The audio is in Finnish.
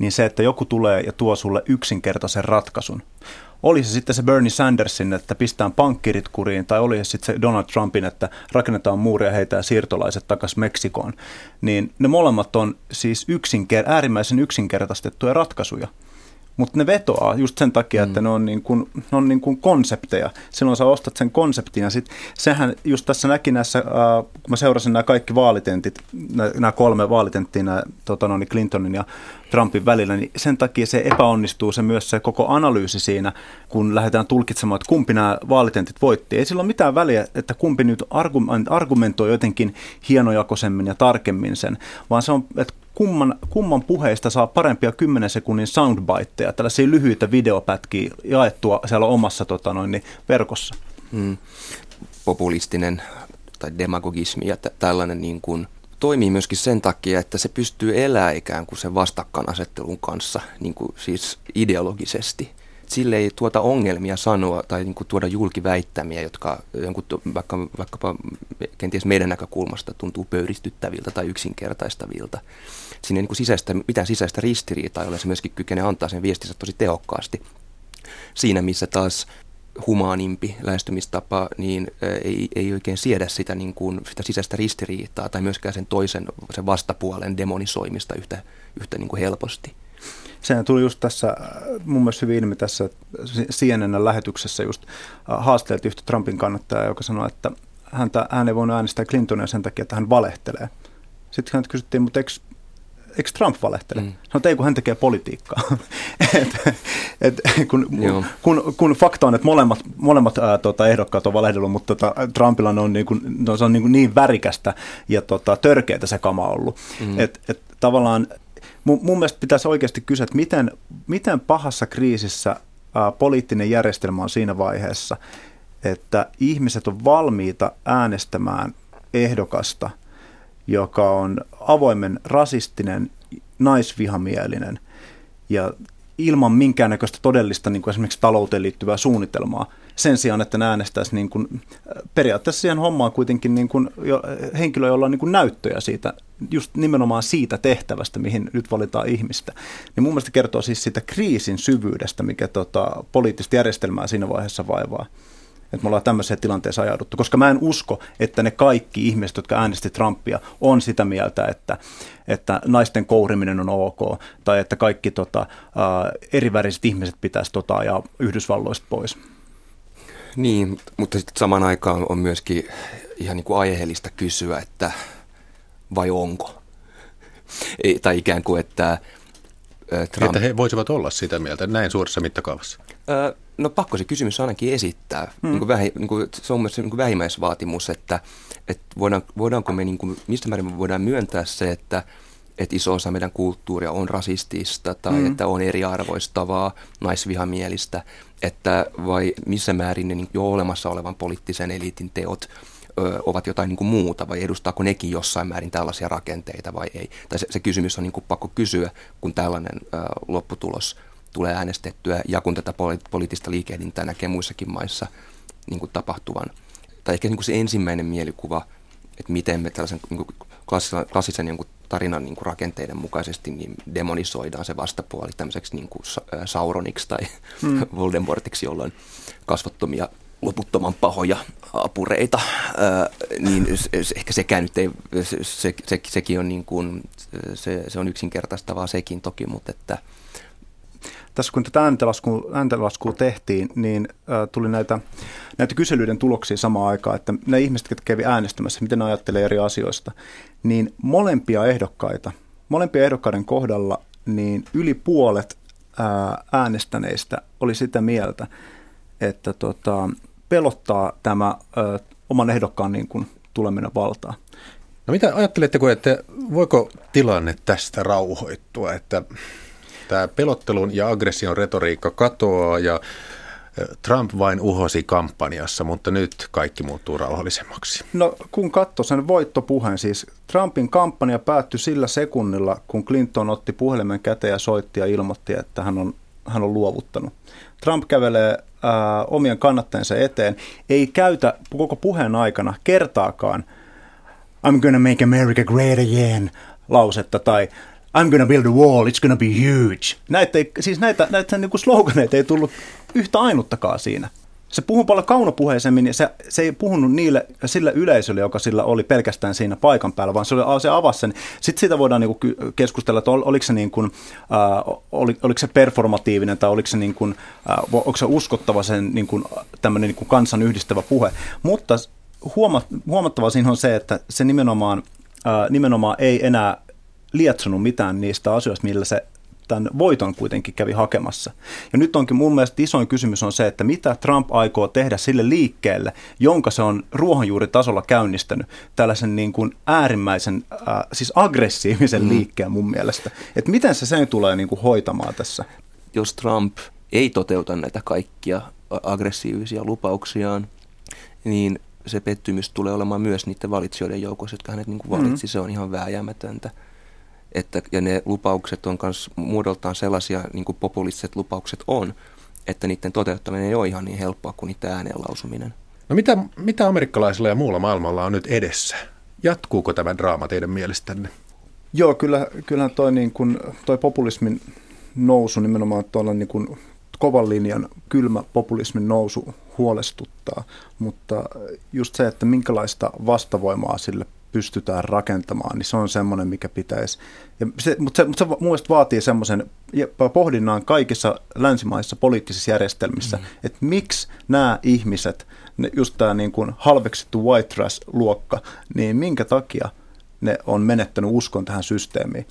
niin se, että joku tulee ja tuo sulle yksinkertaisen ratkaisun, oli se sitten se Bernie Sandersin, että pistään pankkirit kuriin, tai oli se sitten se Donald Trumpin, että rakennetaan muuria ja siirtolaiset takaisin Meksikoon, niin ne molemmat on siis yksinker- äärimmäisen yksinkertaistettuja ratkaisuja mutta ne vetoaa just sen takia, että mm. ne on, niin kuin, ne on niin kuin konsepteja. Silloin sä ostat sen konseptin ja sit sehän just tässä näki näissä, äh, kun mä seurasin nämä kaikki vaalitentit, nämä kolme vaalitenttiä, nämä tota, no, niin Clintonin ja Trumpin välillä, niin sen takia se epäonnistuu se myös se koko analyysi siinä, kun lähdetään tulkitsemaan, että kumpi nämä vaalitentit voitti. Ei sillä ole mitään väliä, että kumpi nyt argumentoi jotenkin hienojakoisemmin ja tarkemmin sen, vaan se on, että kumman, kumman puheista saa parempia 10 sekunnin soundbiteja, tällaisia lyhyitä videopätkiä jaettua siellä omassa tota noin, niin verkossa. Hmm. Populistinen tai demagogismi ja t- tällainen niin kuin toimii myöskin sen takia, että se pystyy elämään ikään kuin sen vastakkainasettelun kanssa, niin kuin siis ideologisesti sille ei tuota ongelmia sanoa tai niin kuin tuoda julkiväittämiä, jotka jonkun, vaikka, vaikkapa kenties meidän näkökulmasta tuntuu pöyristyttäviltä tai yksinkertaistavilta. Siinä ei niin kuin sisäistä, mitään sisäistä ristiriitaa, jolla se myöskin kykenee antaa sen viestinsä tosi tehokkaasti. Siinä, missä taas humaanimpi lähestymistapa, niin ei, ei oikein siedä sitä, niin kuin, sitä sisäistä ristiriitaa tai myöskään sen toisen, sen vastapuolen demonisoimista yhtä, yhtä niin kuin helposti. Sehän tuli just tässä äh, mun mielestä hyvin ilmi tässä CNN lähetyksessä just äh, haasteelti yhtä Trumpin kannattajaa, joka sanoi, että häntä, hän ei voinut äänestää Clintonia sen takia, että hän valehtelee. Sitten hän kysyttiin, mutta eikö, eikö Trump valehtele? Mm. Sanoin, että ei kun hän tekee politiikkaa. et, et, kun, kun, kun, fakta on, että molemmat, molemmat ää, tota, ehdokkaat on valehdellut, mutta tota, Trumpilla on, niin, kuin, no, se on niin, niin värikästä ja tota, törkeitä se kama ollut. Mm. Et, et, tavallaan mun, mun mielestä pitäisi oikeasti kysyä, että miten, miten pahassa kriisissä ää, poliittinen järjestelmä on siinä vaiheessa, että ihmiset on valmiita äänestämään ehdokasta, joka on avoimen rasistinen, naisvihamielinen ja ilman minkäännäköistä todellista niin kuin esimerkiksi talouteen liittyvää suunnitelmaa. Sen sijaan, että ne äänestäisi niin kuin, periaatteessa siihen hommaan kuitenkin niin kuin, jo, henkilö, jolla on niin kuin näyttöjä siitä, just nimenomaan siitä tehtävästä, mihin nyt valitaan ihmistä. Niin mun mielestä kertoo siis siitä kriisin syvyydestä, mikä tota, poliittista järjestelmää siinä vaiheessa vaivaa että me ollaan tämmöiseen tilanteeseen ajauduttu, koska mä en usko, että ne kaikki ihmiset, jotka äänesti Trumpia, on sitä mieltä, että, että naisten kouriminen on ok, tai että kaikki tota, ää, eriväriset ihmiset pitäisi tota, ajaa Yhdysvalloista pois. Niin, mutta sitten samaan aikaan on myöskin ihan niin kuin aiheellista kysyä, että vai onko? Ei, tai ikään kuin, että Trump... Että he voisivat olla sitä mieltä näin suuressa mittakaavassa. Öö, no pakko se kysymys ainakin esittää. Hmm. Niin kuin vähi, niin kuin, se on myös niin kuin vähimmäisvaatimus, että, että voidaan, voidaanko me, niin kuin, mistä määrin me voidaan myöntää se, että, että iso osa meidän kulttuuria on rasistista tai hmm. että on eriarvoistavaa, naisvihamielistä, että vai missä määrin ne niin jo olemassa olevan poliittisen eliitin teot ovat jotain niin kuin muuta vai edustaako nekin jossain määrin tällaisia rakenteita vai ei. Tai se, se kysymys on niin kuin pakko kysyä, kun tällainen ö, lopputulos tulee äänestettyä ja kun tätä poli- poliittista liikehdintää näkee muissakin maissa niin kuin tapahtuvan. Tai ehkä niin kuin se ensimmäinen mielikuva, että miten me tällaisen niin kuin klassisen, klassisen niin kuin tarinan niin kuin rakenteiden mukaisesti niin demonisoidaan se vastapuoli tämmöiseksi niin kuin Sauroniksi tai hmm. Voldemortiksi, jolloin kasvottomia loputtoman pahoja apureita, ää, niin ehkä sekään nyt ei, se, se, se, sekin on niin kuin, se, se on yksinkertaistavaa sekin toki, mutta että tässä kun tätä ääntelaskua, tehtiin, niin tuli näitä, näitä kyselyiden tuloksia samaan aikaan, että ne ihmiset, jotka kävi äänestämässä, miten ne ajattelee eri asioista, niin molempia ehdokkaita, molempia ehdokkaiden kohdalla, niin yli puolet ää, äänestäneistä oli sitä mieltä, että tota, pelottaa tämä ää, oman ehdokkaan niin kuin, tuleminen valtaan. No mitä ajatteletteko, että voiko tilanne tästä rauhoittua, että tämä pelottelun ja aggression retoriikka katoaa ja Trump vain uhosi kampanjassa, mutta nyt kaikki muuttuu rauhallisemmaksi. No kun katsoi sen voittopuheen, siis Trumpin kampanja päättyi sillä sekunnilla, kun Clinton otti puhelimen käteen ja soitti ja ilmoitti, että hän on, hän on luovuttanut. Trump kävelee ää, omien kannattajansa eteen, ei käytä koko puheen aikana kertaakaan I'm gonna make America great again lausetta tai I'm gonna build a wall, it's gonna be huge. Näitä, siis näitä, näitä niin sloganeita ei tullut yhtä ainuttakaan siinä. Se puhui paljon kaunopuheisemmin ja se, se ei puhunut niille, sille yleisölle, joka sillä oli pelkästään siinä paikan päällä, vaan se, oli, se avasi sen. Sitten siitä voidaan niin kuin keskustella, että oliko se, niin kuin, äh, oli, oliko se performatiivinen tai oliko se, niin kuin, äh, onko se uskottava sen niin kuin, tämmöinen niin kuin kansan yhdistävä puhe. Mutta huomattava siinä on se, että se nimenomaan, äh, nimenomaan ei enää lietsonut mitään niistä asioista, millä se tämän voiton kuitenkin kävi hakemassa. Ja nyt onkin mun mielestä isoin kysymys on se, että mitä Trump aikoo tehdä sille liikkeelle, jonka se on ruohonjuuritasolla käynnistänyt, tällaisen niin kuin äärimmäisen, äh, siis aggressiivisen mm. liikkeen mun mielestä. Että miten se sen tulee niin kuin hoitamaan tässä? Jos Trump ei toteuta näitä kaikkia aggressiivisia lupauksiaan, niin se pettymys tulee olemaan myös niiden valitsijoiden joukossa, jotka hänet niin kuin valitsi. Mm. Se on ihan vääjäämätöntä. Että, ja ne lupaukset on myös muodoltaan sellaisia, niin kuin populistiset lupaukset on, että niiden toteuttaminen ei ole ihan niin helppoa kuin niiden ääneen lausuminen. No mitä, mitä amerikkalaisilla ja muulla maailmalla on nyt edessä? Jatkuuko tämä draama teidän mielestänne? Joo, kyllä, kyllähän toi, niin kuin, toi populismin nousu, nimenomaan tuolla niin kuin kovan linjan kylmä populismin nousu huolestuttaa, mutta just se, että minkälaista vastavoimaa sille pystytään rakentamaan, niin se on semmoinen, mikä pitäisi. Ja se, mutta se, mutta se mun vaatii semmoisen pohdinnan kaikissa länsimaissa poliittisissa järjestelmissä, mm. että miksi nämä ihmiset, ne, just tämä niin kuin halveksittu white trash-luokka, niin minkä takia ne on menettänyt uskon tähän systeemiin.